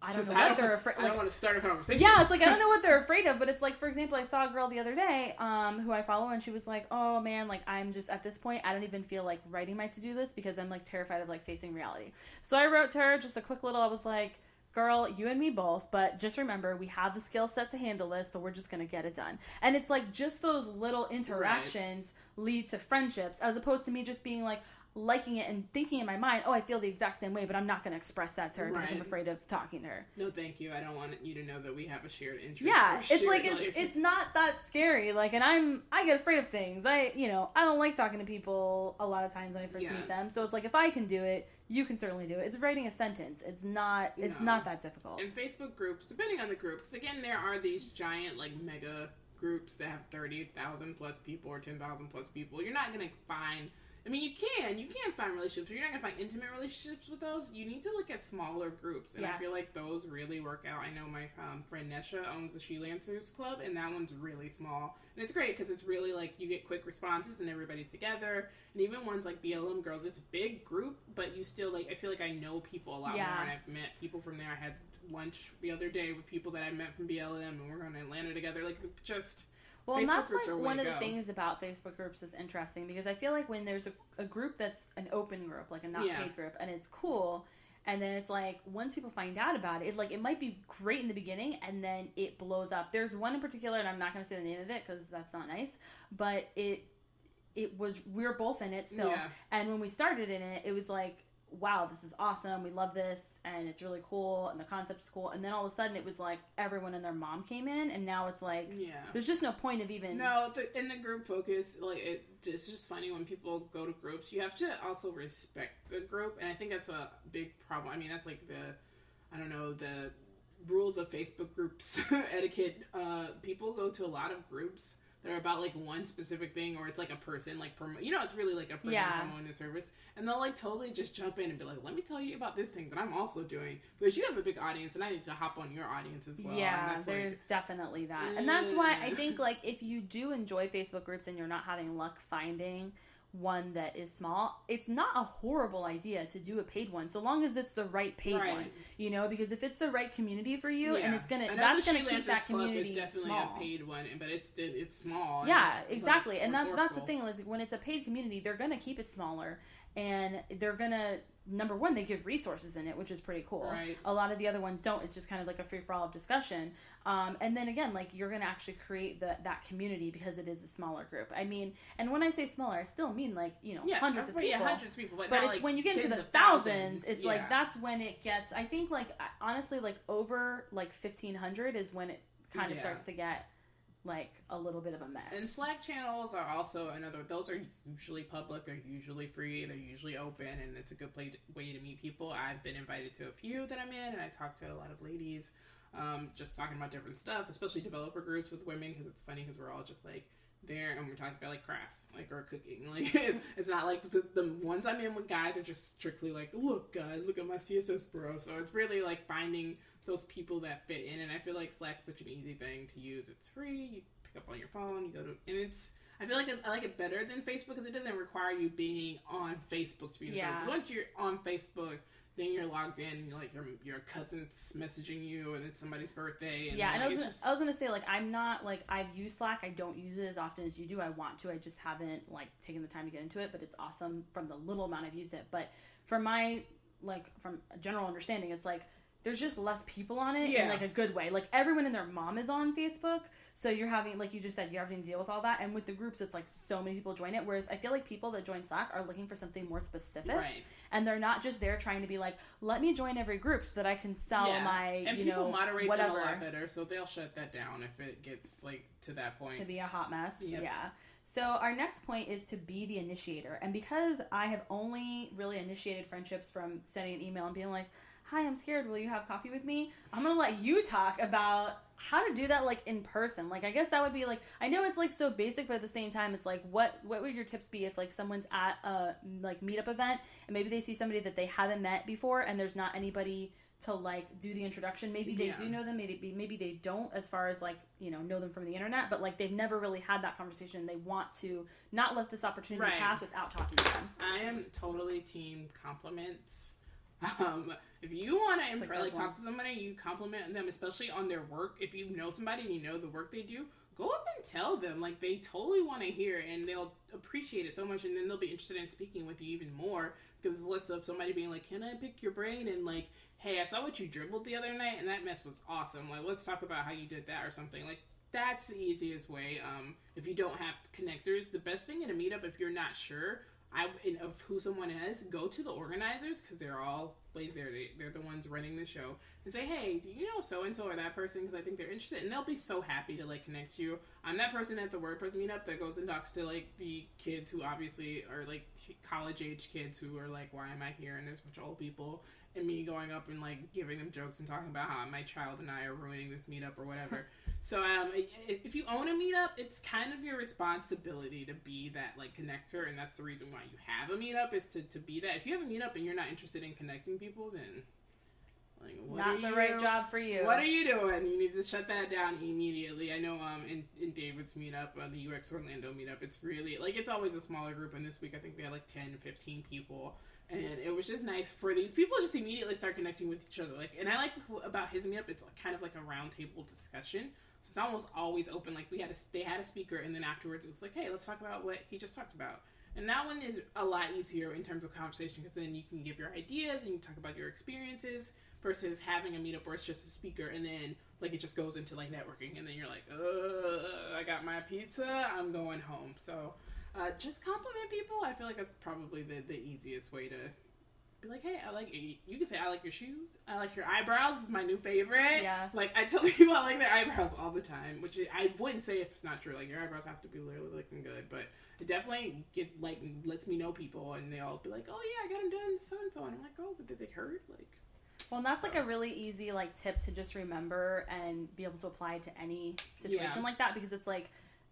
Speaker 2: I don't know what they're afraid
Speaker 1: I
Speaker 2: like
Speaker 1: don't want to start a conversation.
Speaker 2: yeah, it's like I don't know what they're afraid of, but it's like for example, I saw a girl the other day, um, who I follow, and she was like, "Oh man, like I'm just at this point, I don't even feel like writing my to do list because I'm like terrified of like facing reality." So I wrote to her just a quick little. I was like, "Girl, you and me both, but just remember we have the skill set to handle this, so we're just gonna get it done." And it's like just those little interactions lead to friendships, as opposed to me just being like liking it and thinking in my mind, "Oh, I feel the exact same way," but I'm not gonna express that to her because I'm afraid of talking to her.
Speaker 1: No, thank you. I don't want you to know that we have a shared interest.
Speaker 2: Yeah, it's like
Speaker 1: life.
Speaker 2: it's it's not that scary. Like, and I'm I get afraid of things. I you know I don't like talking to people a lot of times when I first
Speaker 1: Yeah.
Speaker 2: meet them. So it's like if I can do it, you can certainly do it. It's writing a sentence. It's not it's
Speaker 1: No.
Speaker 2: not that difficult.
Speaker 1: in Facebook groups, depending on the group, 'cause again, there are these giant like mega groups that have thirty thousand plus people or ten thousand plus people. You're not gonna find. I mean, you can you can find relationships, but you're not gonna find intimate relationships with those. You need to look at smaller groups, and I feel like those really work out. I know my um, friend Nesha owns the She Lancers Club, and that one's really small, and it's great because it's really like you get quick responses and everybody's together. And even ones like BLM Girls, it's a big group, but you still like. I feel like I know people a lot
Speaker 2: Yeah.
Speaker 1: more, and I've met people from there. I had lunch the other day with people that I met from BLM, and we're going to Atlanta together. Like, just
Speaker 2: Well,
Speaker 1: Facebook
Speaker 2: that's like
Speaker 1: are a way
Speaker 2: one of the things about Facebook groups is interesting because I feel like when there's a, a group that's an open group, like a not
Speaker 1: Yeah.
Speaker 2: paid group, and it's cool, and then it's like once people find out about it, it like it might be great in the beginning and then it blows up. There's one in particular and I'm not going to say the name of it cuz that's not nice, but it it was we were both in it still.
Speaker 1: Yeah.
Speaker 2: And when we started in it, it was like wow, this is awesome. We love this and it's really cool and the concept's cool. And then all of a sudden it was like everyone and their mom came in and now it's like
Speaker 1: Yeah.
Speaker 2: there's just no point of even
Speaker 1: No, the, in the group focus, like it, it's just funny when people go to groups. You have to also respect the group, and I think that's a big problem. I mean, that's like the, I don't know, the rules of Facebook groups etiquette. Uh, people go to a lot of groups that are about like one specific thing, or it's like a person like promo. You know, it's really like a person
Speaker 2: Yeah.
Speaker 1: promoting the service, and they'll like totally just jump in and be like, "Let me tell you about this thing that I'm also doing," because you have a big audience, and I need to hop on your audience as well. and
Speaker 2: yeah,
Speaker 1: that's,
Speaker 2: there's
Speaker 1: like,
Speaker 2: definitely that. And that's why I think like if you do enjoy Facebook groups and you're not having luck finding one that is small, it's not a horrible idea to do a paid one so long as it's the right paid
Speaker 1: Right.
Speaker 2: one. You know, because if it's the right community for you and it's gonna that's gonna keep that
Speaker 1: Club
Speaker 2: community
Speaker 1: is definitely
Speaker 2: small.
Speaker 1: a paid one, but it's it's small.
Speaker 2: Yeah,
Speaker 1: it's,
Speaker 2: exactly.
Speaker 1: like,
Speaker 2: and that's that's the thing is when it's a paid community, they're gonna keep it smaller and they're gonna number one, they give resources in it, which is pretty cool.
Speaker 1: Right.
Speaker 2: A lot of the other ones don't. It's just kind of like a free for all of discussion. Um, and then again, like you're gonna actually create the, that community because it is a smaller group. I mean, and when I say smaller, I still mean like you know
Speaker 1: Yeah,
Speaker 2: hundreds of people.
Speaker 1: yeah, hundreds of people. But,
Speaker 2: but it's
Speaker 1: like,
Speaker 2: when you get into the
Speaker 1: of
Speaker 2: thousands, it's
Speaker 1: yeah.
Speaker 2: like that's when it gets. I think like honestly, like over like fifteen hundred is when it kind of
Speaker 1: Yeah.
Speaker 2: starts to get like a little bit of a mess.
Speaker 1: And Slack channels are also another. Those are usually public. They're usually free. They're usually open, and it's a good play, way to meet people. I've been invited to a few that I'm in, and I talk to a lot of ladies, um, just talking about different stuff, especially developer groups with women, because it's funny because we're all just like there and we're talking about like crafts, like or cooking. Like it's, it's not like the, the ones I'm in with guys are just strictly like, look guys, look at my CSS bro. So it's really like finding those people that fit in, and I feel like Slack's such an easy thing to use. It's free. You pick up on your phone. You go to, and it's. I feel like it, I like it better than Facebook because it doesn't require you being on Facebook to be the
Speaker 2: Yeah.
Speaker 1: Because once you're on Facebook, then you're logged in. And like your your cousin's messaging you, and it's somebody's birthday. And
Speaker 2: yeah, and I was, gonna,
Speaker 1: just-
Speaker 2: I was gonna say like I'm not like I've used Slack. I don't use it as often as you do. I want to. I just haven't like taken the time to get into it. But it's awesome from the little amount I've used it. But from my like from a general understanding, it's like there's just less people on it in like a good way. Like everyone and their mom is on Facebook, so you're having like you just said you're having to deal with all that. And with the groups, it's like so many people join it. Whereas I feel like people that join Slack are looking for something more specific,
Speaker 1: right.
Speaker 2: and they're not just there trying to be like, let me join every group so that I can sell
Speaker 1: Yeah.
Speaker 2: my
Speaker 1: and
Speaker 2: you
Speaker 1: people
Speaker 2: know
Speaker 1: moderate
Speaker 2: whatever
Speaker 1: them a lot better, so they'll shut that down if it gets like to that point.
Speaker 2: to be a hot mess.
Speaker 1: Yep.
Speaker 2: Yeah. So our next point is to be the initiator. And because I have only really initiated friendships from sending an email and being like, "Hi, I'm scared. Will you have coffee with me?" I'm going to let you talk about how to do that like in person. Like I guess that would be like I know it's like so basic but at the same time it's like what what would your tips be if like someone's at a like meetup event and maybe they see somebody that they haven't met before and there's not anybody to like do the introduction. Maybe they
Speaker 1: Yeah.
Speaker 2: do know them, maybe maybe they don't as far as like, you know, know them from the internet, but like they've never really had that conversation. They want to not let this opportunity
Speaker 1: Right.
Speaker 2: pass without talking to them.
Speaker 1: I am totally team compliments. Um, if you want to impress, like talk to somebody, you compliment them, especially on their work. If you know somebody and you know the work they do, go up and tell them. Like they totally want to hear, and they'll appreciate it so much, and then they'll be interested in speaking with you even more because it's less of somebody being like, "Can I pick your brain?" and like, "Hey, I saw what you dribbled the other night, and that mess was awesome. Like, let's talk about how you did that or something." Like that's the easiest way. Um, if you don't have connectors, the best thing in a meetup, if you're not sure, I in, of who someone is, go to the organizers because they're all plays there. They, they're the ones running the show and say, "Hey, do you know so and so or that person?" Because I think they're interested, and they'll be so happy to like connect you. I'm that person at the WordPress meetup that goes and talks to like the kids who obviously are like college age kids who are like, "Why am I here?" And there's a bunch of old people. And me going up and like giving them jokes and talking about how my child and I are ruining this meetup or whatever. So um, if you own a meetup, it's kind of your responsibility to be that like connector, and that's the reason why you have a meetup is to, to be that. If you have a meetup and you're not interested in connecting people, then like what
Speaker 2: Not the right job for you.
Speaker 1: What are you doing? You need to shut that down immediately. I know um in, in David's meetup, uh, the UX Orlando meetup, it's really like it's always a smaller group, and this week I think we had like 10, 15 people. And it was just nice for these people just immediately start connecting with each other. Like, and I like about his meetup, it's kind of like a roundtable discussion. So it's almost always open. Like we had a, they had a speaker, and then afterwards it was like, hey, let's talk about what he just talked about. And that one is a lot easier in terms of conversation because then you can give your ideas and you can talk about your experiences versus having a meetup where it's just a speaker and then like it just goes into like networking and then you're like, I got my pizza, I'm going home. So uh, just compliment people. I feel like that's probably the, the easiest way to be like, hey, I like you can say I like your shoes, I like your eyebrows. Is my new favorite.
Speaker 2: Yes.
Speaker 1: Like I tell people I like their eyebrows all the time, which I wouldn't say if it's not true. Like your eyebrows have to be literally looking good, but it definitely get like lets me know people, and they all be like, oh yeah, I got them done so and so, and I'm like, oh, but did they hurt? Like.
Speaker 2: Well, and that's like a really easy like tip to just remember and be able to apply to any situation
Speaker 1: Yeah.
Speaker 2: like that because it's like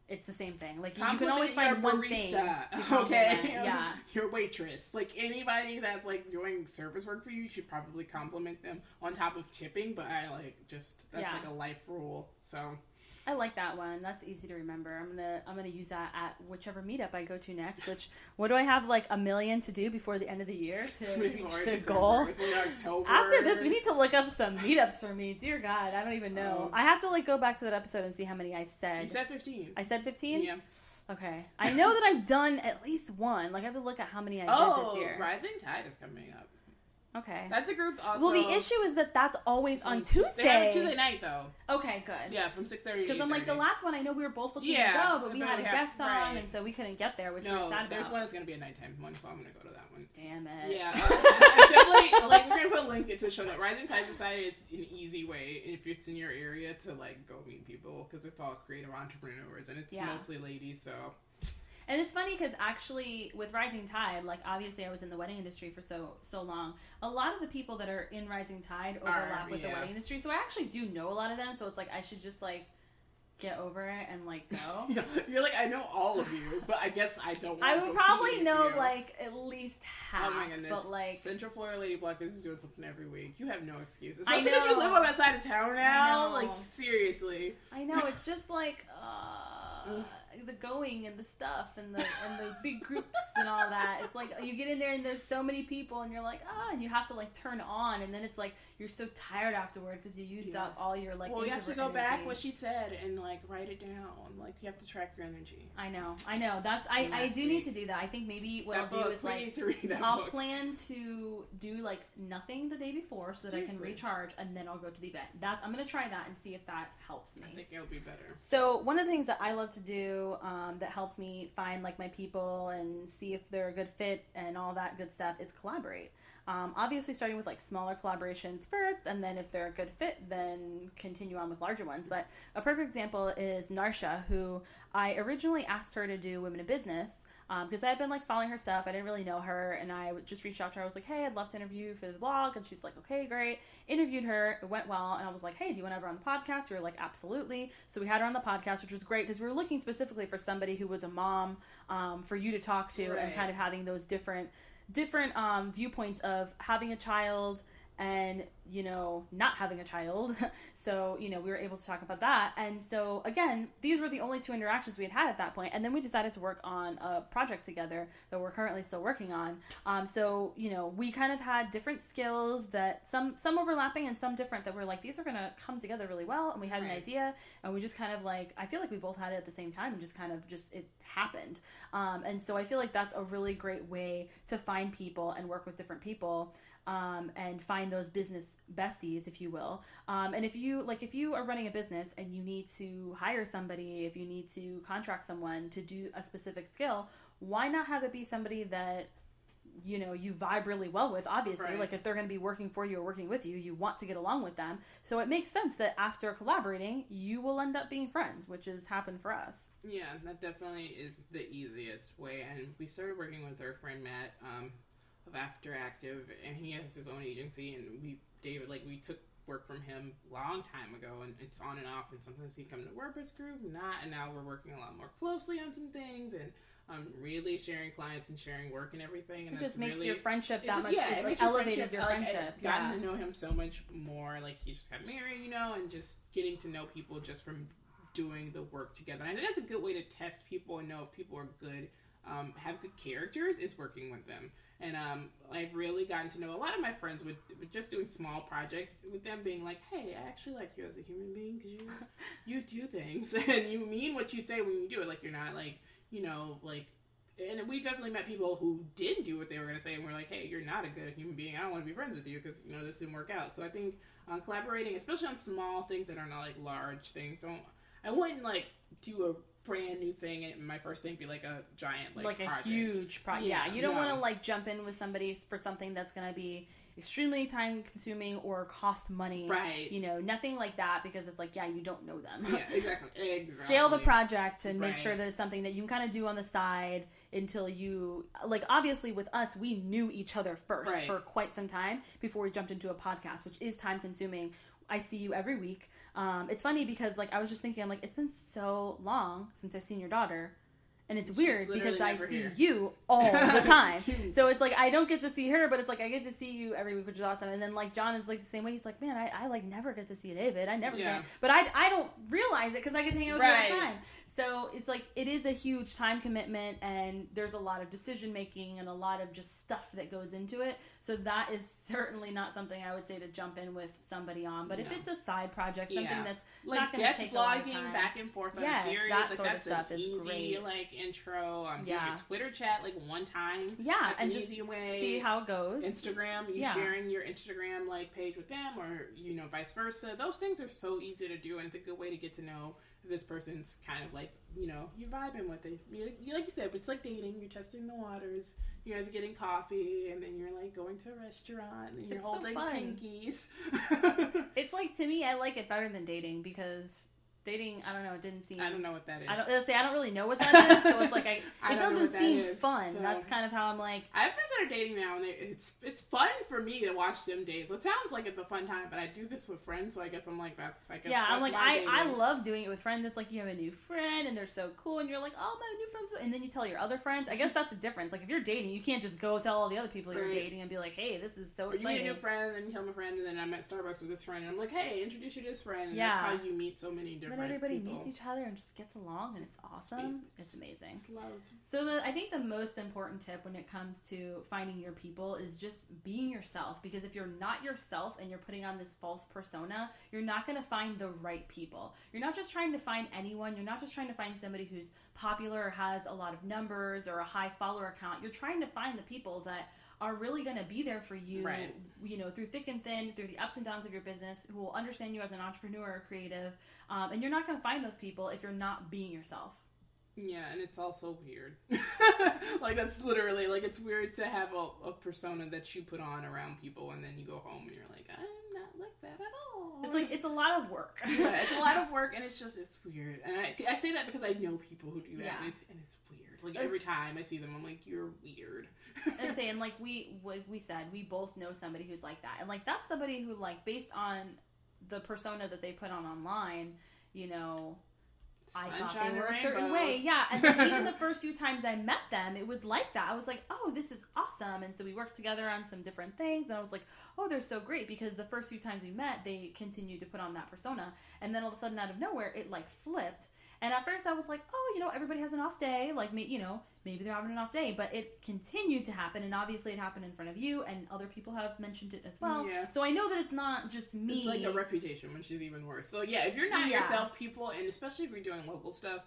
Speaker 2: it's the same thing. Like you can always find one thing.
Speaker 1: okay?
Speaker 2: Yeah.
Speaker 1: Your waitress. Like anybody that's like doing service work for you, you should probably compliment them on top of tipping. But I like just that's
Speaker 2: Yeah.
Speaker 1: like a life rule. So
Speaker 2: I like that one. That's easy to remember. I'm gonna I'm gonna use that at whichever meetup I go to next. Which what do I have like a million to do before the end of the year to reach the
Speaker 1: December.
Speaker 2: goal? After this, we need to look up some meetups for me. Dear God, I don't even know.
Speaker 1: Oh.
Speaker 2: I have to like go back to that episode and see how many I said.
Speaker 1: You
Speaker 2: said.
Speaker 1: fifteen.
Speaker 2: I said 15.
Speaker 1: yeah.
Speaker 2: Okay, I know that I've done at least one. Like I have to look at how many I did
Speaker 1: Oh,
Speaker 2: this year.
Speaker 1: Rising Tide is coming up.
Speaker 2: Okay.
Speaker 1: That's a group. Also,
Speaker 2: well, the issue is that that's always on Tuesday.
Speaker 1: They have a Tuesday night though.
Speaker 2: Okay, good.
Speaker 1: Yeah, from six thirty.
Speaker 2: Because I'm like the last one I know we were both looking
Speaker 1: Yeah,
Speaker 2: to go, but we had a
Speaker 1: have-
Speaker 2: guest on,
Speaker 1: right.
Speaker 2: and so we couldn't get there, which we were
Speaker 1: No,
Speaker 2: sad
Speaker 1: there's
Speaker 2: about.
Speaker 1: one that's gonna be a nighttime one, so I'm gonna go to that one.
Speaker 2: Damn it.
Speaker 1: Yeah, uh, definitely. Like we're gonna put a link into show note. Rising Tide Society is an easy way if it's in your area to like go meet people because it's all creative entrepreneurs and it's
Speaker 2: Yeah.
Speaker 1: mostly ladies. So
Speaker 2: And it's funny because actually, with Rising Tide, like obviously I was in the wedding industry for so so long. A lot of the people that are in Rising Tide overlap
Speaker 1: Are,
Speaker 2: with the
Speaker 1: yeah.
Speaker 2: wedding industry, so I actually do know a lot of them. So it's like I should just like get over it and like go.
Speaker 1: yeah, you're like I know all of you, but I guess I don't.
Speaker 2: I
Speaker 1: wanna
Speaker 2: would
Speaker 1: go see
Speaker 2: probably
Speaker 1: of
Speaker 2: know
Speaker 1: you.
Speaker 2: like at least half,
Speaker 1: Oh my goodness!
Speaker 2: but like
Speaker 1: Central Florida Lady Bloggers is doing something every week. You have no excuse,
Speaker 2: I
Speaker 1: especially because you
Speaker 2: know.
Speaker 1: live on that side of town now.
Speaker 2: know.
Speaker 1: Like seriously,
Speaker 2: I know it's just like uh, the going and the stuff and the and the big groups and all that. It's like you get in there and there's so many people and you're like ah, and you have to like turn on and then it's like you're so tired afterward because you used up all your like.
Speaker 1: well, you have to go back what she said and like write it down. Like you have to track your energy.
Speaker 2: I know, I know. That's I, I do
Speaker 1: great.
Speaker 2: need to do that. I think maybe what
Speaker 1: that
Speaker 2: I'll
Speaker 1: book,
Speaker 2: do is like
Speaker 1: need to read that
Speaker 2: I'll
Speaker 1: book.
Speaker 2: plan to do like nothing the day before so that I can recharge and then I'll go to the event. That's I'm gonna try that and see if that helps me.
Speaker 1: I think it'll be better.
Speaker 2: So one of the things that I love to do um, that helps me find like my people and see if they're a good fit and all that good stuff is collaborate. Um, obviously, starting with like smaller collaborations first, and then if they're a good fit, then continue on with larger ones. But a perfect example is Narsha, who I originally asked her to do Women in Business because I had been like following her stuff. I didn't really know her, and I just reached out to her. I was like, "Hey, I'd love to interview for the blog," and she's like, "Okay, great." Interviewed her, it went well, and I was like, "Hey, do you want to have her on the podcast?" We were like, "Absolutely." So we had her on the podcast, which was great because we were looking specifically for somebody who was a mom um, for you to talk to, and kind of having those different different um, viewpoints of having a child and you know not having a child. So you know we were able to talk about that. And so again these were the only two interactions we had had at that point. And then we decided to work on a project together that we're currently still working on. Um, so you know we kind of had different skills that some some overlapping and some different that we're like these are going to come together really well. And we had an idea and we just kind of like i feel like we both had it at the same time and just kind of just it happened. Um, and so i feel like that's a really great way to find people and work with different people um, and find those business besties, if you will. Um, and if you like, if you are running a business and you need to hire somebody, if you need to contract someone to do a specific skill, why not have it be somebody that you know you vibe really well with obviously
Speaker 1: Right.
Speaker 2: like if they're going to be working for you or working with you you want to get along with them so it makes sense that after collaborating you will end up being friends which has happened for us
Speaker 1: Yeah, that definitely is the easiest way. And we started working with our friend Matt um, of After Active, and he has his own agency. And we, David, like we took work from him a long time ago, and it's on and off. And sometimes he come to WordPress group, not. And now we're working a lot more closely on some things, and um, really sharing clients and sharing work and everything. And
Speaker 2: it just makes
Speaker 1: really,
Speaker 2: your friendship that
Speaker 1: just-
Speaker 2: much
Speaker 1: yeah, it
Speaker 2: it's like
Speaker 1: your
Speaker 2: elevated your
Speaker 1: like,
Speaker 2: friendship
Speaker 1: I've gotten
Speaker 2: yeah
Speaker 1: to know him so much more. Like he just got married, you know, and just getting to know people just from doing the work together. And I think that's a good way to test people and know if people are good, um, have good characters, is working with them. And um, I've really gotten to know a lot of my friends with, with just doing small projects, with them being like, "Hey, I actually like you as a human being because you you do things and you mean what you say when you do it. Like you're not like you know like and we definitely met people who did do what they were going to say, and we're like, hey, you're not a good human being. I don't want to be friends with you because you know this didn't work out. So I think uh, collaborating, especially on small things that are not like large things, don't. I wouldn't like do a brand new thing and my first thing be like a giant like,
Speaker 2: like a
Speaker 1: project.
Speaker 2: huge project. Yeah,
Speaker 1: Yeah,
Speaker 2: you don't
Speaker 1: no.
Speaker 2: want to like jump in with somebody for something that's going to be extremely time consuming or cost money.
Speaker 1: Right.
Speaker 2: You know, nothing like that because it's like, yeah, you don't know them.
Speaker 1: yeah, exactly. exactly.
Speaker 2: Scale the project and make sure that it's something that you can kind of do on the side until you like obviously with us we knew each other first
Speaker 1: Right.
Speaker 2: for quite some time before we jumped into a podcast which is time consuming i see you every week um, it's funny because like i was just thinking i'm like it's been so long since i've seen your daughter. And it's
Speaker 1: She's
Speaker 2: weird because i see
Speaker 1: here.
Speaker 2: you all the time. So it's like i don't get to see her but it's like i get to see you every week which is awesome. And then like john is like the same way. He's like man i, I like never get to see david. I never
Speaker 1: Yeah.
Speaker 2: get but i, I don't realize it because i get to hang out with you all the time so it's like it is a huge time commitment and there's a lot of decision making and a lot of just stuff that goes into it. So that is certainly not something I would say to jump in with somebody on. But if it's a side project, something
Speaker 1: Yeah.
Speaker 2: that's
Speaker 1: like
Speaker 2: not going
Speaker 1: guest
Speaker 2: to take a long
Speaker 1: vlogging
Speaker 2: time.
Speaker 1: back and forth on
Speaker 2: Yes,
Speaker 1: a series,
Speaker 2: that
Speaker 1: like
Speaker 2: sort of stuff
Speaker 1: an
Speaker 2: is
Speaker 1: easy
Speaker 2: great.
Speaker 1: like intro. I'm
Speaker 2: Yeah.
Speaker 1: doing a Twitter chat like one time.
Speaker 2: yeah,
Speaker 1: That's
Speaker 2: and
Speaker 1: an
Speaker 2: just
Speaker 1: easy way.
Speaker 2: see how it goes.
Speaker 1: Instagram, you
Speaker 2: Yeah.
Speaker 1: sharing your Instagram like page with them, or you know, vice versa. Those things are so easy to do, and it's a good way to get to know this person's kind of like you know you're vibing with it. You, like you said, it's like dating. You're testing the waters. You guys are getting coffee, and then you're like going to a restaurant, and you're
Speaker 2: It's
Speaker 1: holding
Speaker 2: fun.
Speaker 1: pinkies.
Speaker 2: It's like to me, I like it better than dating because dating, I don't know, it didn't seem.
Speaker 1: I don't know what that is.
Speaker 2: I don't let's say I don't really know what that is, so it's like I.
Speaker 1: I
Speaker 2: It doesn't seem
Speaker 1: is,
Speaker 2: fun.
Speaker 1: so-
Speaker 2: That's kind of how I'm like.
Speaker 1: I have friends that are dating now, and they, it's it's fun for me to watch them date. So it sounds like it's a fun time, but I do this with friends, so I guess I'm like that's I guess
Speaker 2: Yeah, I'm like I, I love doing it with friends. It's like you have a new friend and they're so cool, and you're like, oh my new friends, and then you tell your other friends. I guess that's the difference. Like if you're dating, you can't just go tell all the other people you're dating and be like, hey, this is so
Speaker 1: Or you get a new friend, and you tell my friend, and then I'm at Starbucks with this friend, and I'm like, hey, introduce you to this friend. And
Speaker 2: Yeah.
Speaker 1: that's how you meet so many Different
Speaker 2: everybody
Speaker 1: people.
Speaker 2: meets each other and just gets along, and it's awesome.
Speaker 1: Sweet.
Speaker 2: It's amazing.
Speaker 1: It's love.
Speaker 2: So the, I think the most important tip when it comes to finding your people is just being yourself. Because if you're not yourself and you're putting on this false persona, you're not going to find the right people. You're not just trying to find anyone. You're not just trying to find somebody who's popular or has a lot of numbers or a high follower count. You're trying to find the people that are really going to be there for you,
Speaker 1: Right.
Speaker 2: you know, through thick and thin, through the ups and downs of your business, who will understand you as an entrepreneur or creative. Um, and you're not going to find those people if you're not being yourself.
Speaker 1: Yeah, and it's also weird. like that's literally like it's weird to have a, a persona that you put on around people, and then you go home and you're like, I'm not like that at all.
Speaker 2: It's like it's a lot of work.
Speaker 1: yeah, it's a lot of work, and it's just it's weird. And I, I say that because I know people who do that,
Speaker 2: Yeah.
Speaker 1: and it's and it's weird. Like every time I see them, I'm like, you're weird.
Speaker 2: and saying like we like we said we both know somebody who's like that and like that's somebody who like based on the persona that they put on online you know I thought they were a certain way. Yeah. And then even the first few times I met them, it was like that. I was like, oh, this is awesome. And so we worked together on some different things. And I was like, oh, they're so great because the first few times we met, they continued to put on that persona. And then all of a sudden, out of nowhere, it like flipped. And at first I was like, oh, you know, everybody has an off day. Like, you know, maybe they're having an off day. But it continued to happen. And obviously it happened in front of you. And other people have mentioned it as well.
Speaker 1: Yeah.
Speaker 2: So I know that it's not just me.
Speaker 1: It's like a reputation, which is even worse. So yeah, if you're not
Speaker 2: Yeah.
Speaker 1: yourself, people, and especially if you're doing local stuff,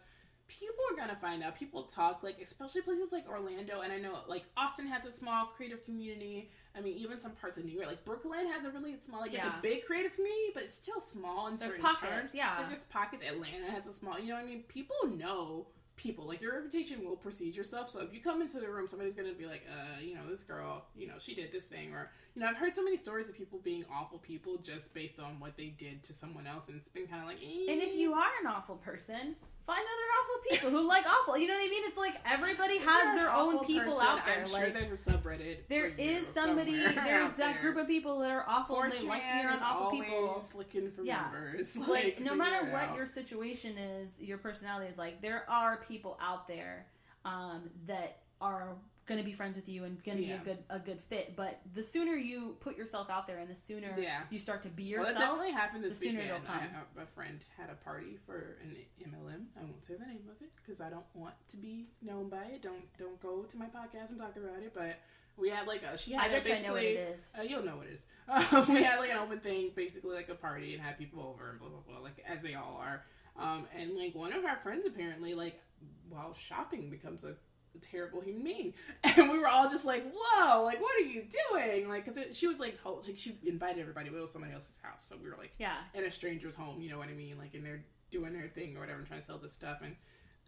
Speaker 1: people are gonna find out. People talk like, especially places like Orlando, and I know like Austin has a small creative community. I mean, even some parts of New York, like Brooklyn, has a really small, like it's a big creative community, but it's still small in
Speaker 2: There's
Speaker 1: certain
Speaker 2: pockets,
Speaker 1: terms.
Speaker 2: yeah.
Speaker 1: Like, there's pockets. Atlanta has a small. You know what I mean? People know people. Like your reputation will precede yourself. So if you come into the room, somebody's gonna be like, uh, you know, this girl, you know, she did this thing, or you know, I've heard so many stories of people being awful people just based on what they did to someone else, and it's been kind of like. Eh.
Speaker 2: And if you are an awful person, find other awful people who like awful. You know what I mean? It's like everybody has their own people
Speaker 1: person,
Speaker 2: out there.
Speaker 1: I'm
Speaker 2: like
Speaker 1: sure there's a subreddit.
Speaker 2: there
Speaker 1: you
Speaker 2: somebody, there's that
Speaker 1: there.
Speaker 2: group of people that are awful and they like to be around awful people.
Speaker 1: looking for
Speaker 2: Yeah.
Speaker 1: members.
Speaker 2: Like no matter what
Speaker 1: out.
Speaker 2: your situation is, your personality is like, there are people out there um, that are going to be friends with you and going to
Speaker 1: Yeah.
Speaker 2: be a good a good fit. But the sooner you put yourself out there and the sooner
Speaker 1: Yeah.
Speaker 2: you start to be
Speaker 1: Well,
Speaker 2: yourself,
Speaker 1: that definitely happened this
Speaker 2: the sooner
Speaker 1: weekend.
Speaker 2: it'll come.
Speaker 1: I, a, friend had a party for an MLM. I won't say the name of it because I don't want to be known by it. Don't don't go to my podcast and talk about it. But we had like a she had a
Speaker 2: bet you I
Speaker 1: basically
Speaker 2: know what it is.
Speaker 1: Uh, you'll know what it is. Um, we had like an open thing, basically like a party, and had people over and blah blah blah, like as they all are. Um, and like one of our friends apparently, like while shopping, becomes a terrible human being. And we were all just like, whoa, like, what are you doing? Like, cause she was like, like, she invited everybody, but it was somebody else's house. So we were like,
Speaker 2: Yeah.
Speaker 1: in a stranger's home, you know what I mean? Like, and they're doing their thing or whatever, and trying to sell this stuff. And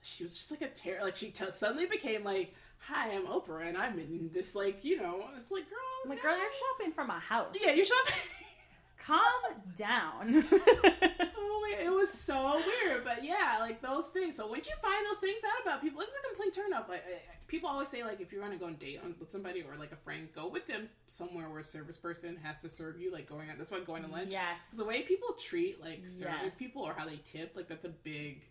Speaker 1: she was just like a terror. Like, she t- suddenly became like, hi, I'm Oprah, and I'm in this, like, you know, it's like, girl,
Speaker 2: I'm like,
Speaker 1: no.
Speaker 2: girl, you're shopping from a house.
Speaker 1: Yeah, you're shopping.
Speaker 2: Calm down.
Speaker 1: It was so weird, but yeah, like those things. So once you find those things out about people, this is a complete turnoff. Like people always say, like if you're gonna go on date with somebody or like a friend, go with them somewhere where a service person has to serve you. Like going out, that's why going to lunch.
Speaker 2: yes.
Speaker 1: The way people treat like service
Speaker 2: Yes.
Speaker 1: people or how they tip, like that's a big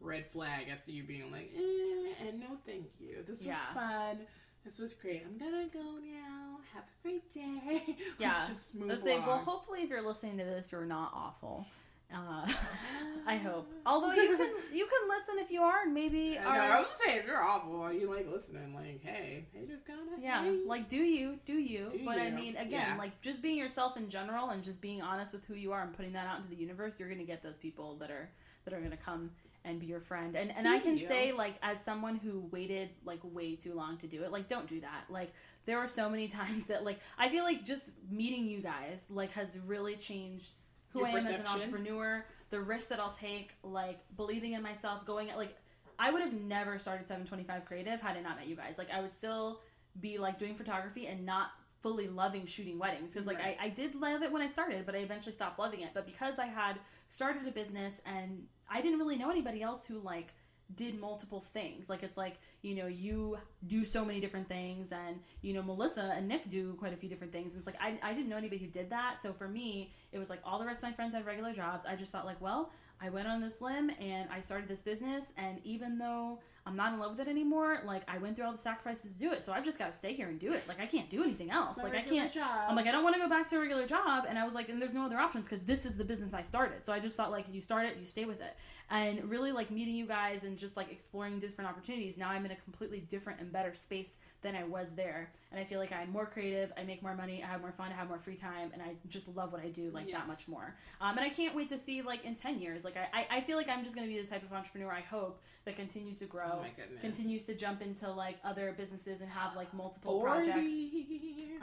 Speaker 1: red flag as to you being like, eh, and no, thank you. This was
Speaker 2: Yeah.
Speaker 1: fun. This was great. I'm gonna go now. Have a great day.
Speaker 2: Yeah.
Speaker 1: just move
Speaker 2: Let's say, well, hopefully, if you're listening to this, you're not awful. Uh, I hope. Although you can, you can listen if you are, and maybe
Speaker 1: I know.
Speaker 2: are.
Speaker 1: I was saying, if you're awful, are you like listening, like, hey, hey, just gonna,
Speaker 2: Yeah,
Speaker 1: hey.
Speaker 2: like do you, do you?
Speaker 1: Do
Speaker 2: but I mean, again,
Speaker 1: Yeah.
Speaker 2: like just being yourself in general and just being honest with who you are and putting that out into the universe, you're gonna get those people that are that are gonna come and be your friend. And and I can
Speaker 1: Yeah.
Speaker 2: say, like, as someone who waited like way too long to do it, like, don't do that. Like, there were so many times that like I feel like just meeting you guys like has really changed who
Speaker 1: Your
Speaker 2: I am as an entrepreneur, the risks that I'll take, like believing in myself, going at like I would have never started 725 Creative had I not met you guys. Like I would still be like doing photography and not fully loving shooting weddings because like
Speaker 1: Right.
Speaker 2: I, I did love it when I started, but I eventually stopped loving it. But because I had started a business and I didn't really know anybody else who like did multiple things. Like it's like, you know, you do so many different things and, you know, Melissa and Nick do quite a few different things. And it's like I, I didn't know anybody who did that. So for me, it was like all the rest of my friends had regular jobs. I just thought like, well, I went on this limb and I started this business and even though I'm not in love with it anymore, like I went through all the sacrifices to do it. So I've just got to stay here and do it. Like I can't do anything else. Like I can't
Speaker 1: job.
Speaker 2: I'm like, I don't want to go back to a regular job. And I was like, and there's no other options because this is the business I started. So I just thought, like, you start it, you stay with it. And really, like, meeting you guys and just like exploring different opportunities. Now I'm in a completely different and better space than I was there. And I feel like I'm more creative, I make more money, I have more fun, I have more free time, and I just love what I do, like,
Speaker 1: Yes.
Speaker 2: that much more. Um, and I can't wait to see, like, in 10 years. Like, I, I, I feel like I'm just going to be the type of entrepreneur I hope that continues to grow.
Speaker 1: oh.
Speaker 2: Continues to jump into like other businesses and have like multiple
Speaker 1: 40.
Speaker 2: projects.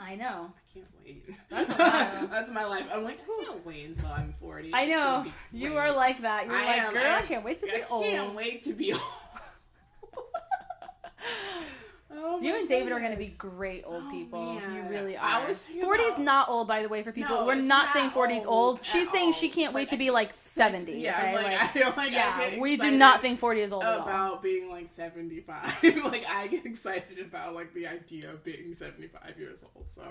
Speaker 2: I know.
Speaker 1: I can't wait.
Speaker 2: That's.
Speaker 1: That's my life. I'm like, I can't wait until I'm 40.
Speaker 2: I know you are like that. You're
Speaker 1: I
Speaker 2: like,
Speaker 1: am.
Speaker 2: girl, I,
Speaker 1: I-
Speaker 2: can't wait to be
Speaker 1: I
Speaker 2: old.
Speaker 1: can't wait to be old. Oh
Speaker 2: You and David are going to be great old
Speaker 1: Oh,
Speaker 2: people. You really are. 40 is not old, by the way, for people.
Speaker 1: No,
Speaker 2: We're not
Speaker 1: not
Speaker 2: saying 40 is
Speaker 1: old
Speaker 2: old. She's
Speaker 1: at
Speaker 2: saying she can't wait
Speaker 1: Like,
Speaker 2: to be like 70.
Speaker 1: Yeah,
Speaker 2: okay?
Speaker 1: Like,
Speaker 2: Like,
Speaker 1: I feel like I
Speaker 2: yeah,
Speaker 1: get
Speaker 2: we do not think 40 is old at all.
Speaker 1: about being like 75. like I get excited about like the idea of being 75 years old. So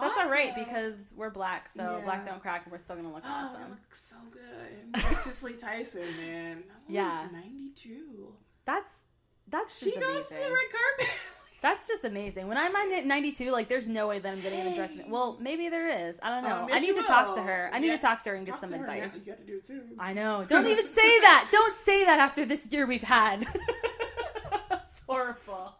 Speaker 2: That's all right because we're black, so
Speaker 1: Yeah.
Speaker 2: black don't crack, and we're still gonna look
Speaker 1: Oh,
Speaker 2: awesome.
Speaker 1: look so good. Like Cicely Tyson, man. That
Speaker 2: Yeah.
Speaker 1: 92.
Speaker 2: That's that's
Speaker 1: She
Speaker 2: just
Speaker 1: goes to
Speaker 2: amazing.
Speaker 1: the red carpet.
Speaker 2: That's just amazing. When I'm at 92, like there's no way that I'm getting an dress. Well, maybe there is. I don't know.
Speaker 1: Um,
Speaker 2: I need to talk to her. I need
Speaker 1: Yeah.
Speaker 2: to talk to her and get some
Speaker 1: to
Speaker 2: advice.
Speaker 1: You gotta do it too.
Speaker 2: I know. Don't even say that. Don't say that after this year we've had. it's horrible.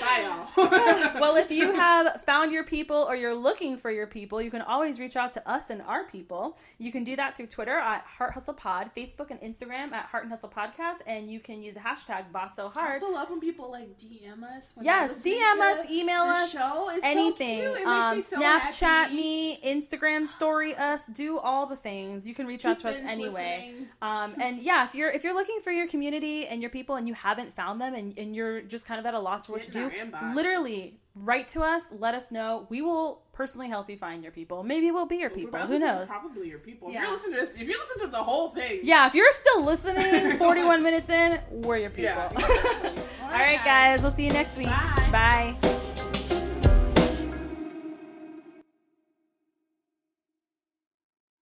Speaker 1: Bye, y'all.
Speaker 2: well, if you have found your people or you're looking for your people, you can always reach out to us and our people. You can do that through Twitter at Heart Hustle Pod, Facebook and Instagram at Heart and Hustle Podcast, and you can use the hashtag Boss So Hard.
Speaker 1: I also love when people like DM us.
Speaker 2: Yes, DM us, email us,
Speaker 1: show. It's
Speaker 2: anything.
Speaker 1: So
Speaker 2: um,
Speaker 1: makes me so
Speaker 2: Snapchat
Speaker 1: happy.
Speaker 2: me, Instagram story us, do all the things. You can reach out to us anyway. Um, and yeah, if you're if you're looking for your community and your people and you haven't found them and, and you're just kind of at a loss for what
Speaker 1: In
Speaker 2: do, literally write to us, let us know. We will personally help you find your people. Maybe we'll be your people. Who knows?
Speaker 1: Probably your people.
Speaker 2: Yeah.
Speaker 1: If you're listening to this, if you listen to the whole thing,
Speaker 2: Yeah, if you're still listening 41 minutes in, we're your people.
Speaker 1: Yeah.
Speaker 2: All right, guys, we'll see you next week.
Speaker 1: Bye.
Speaker 2: Bye.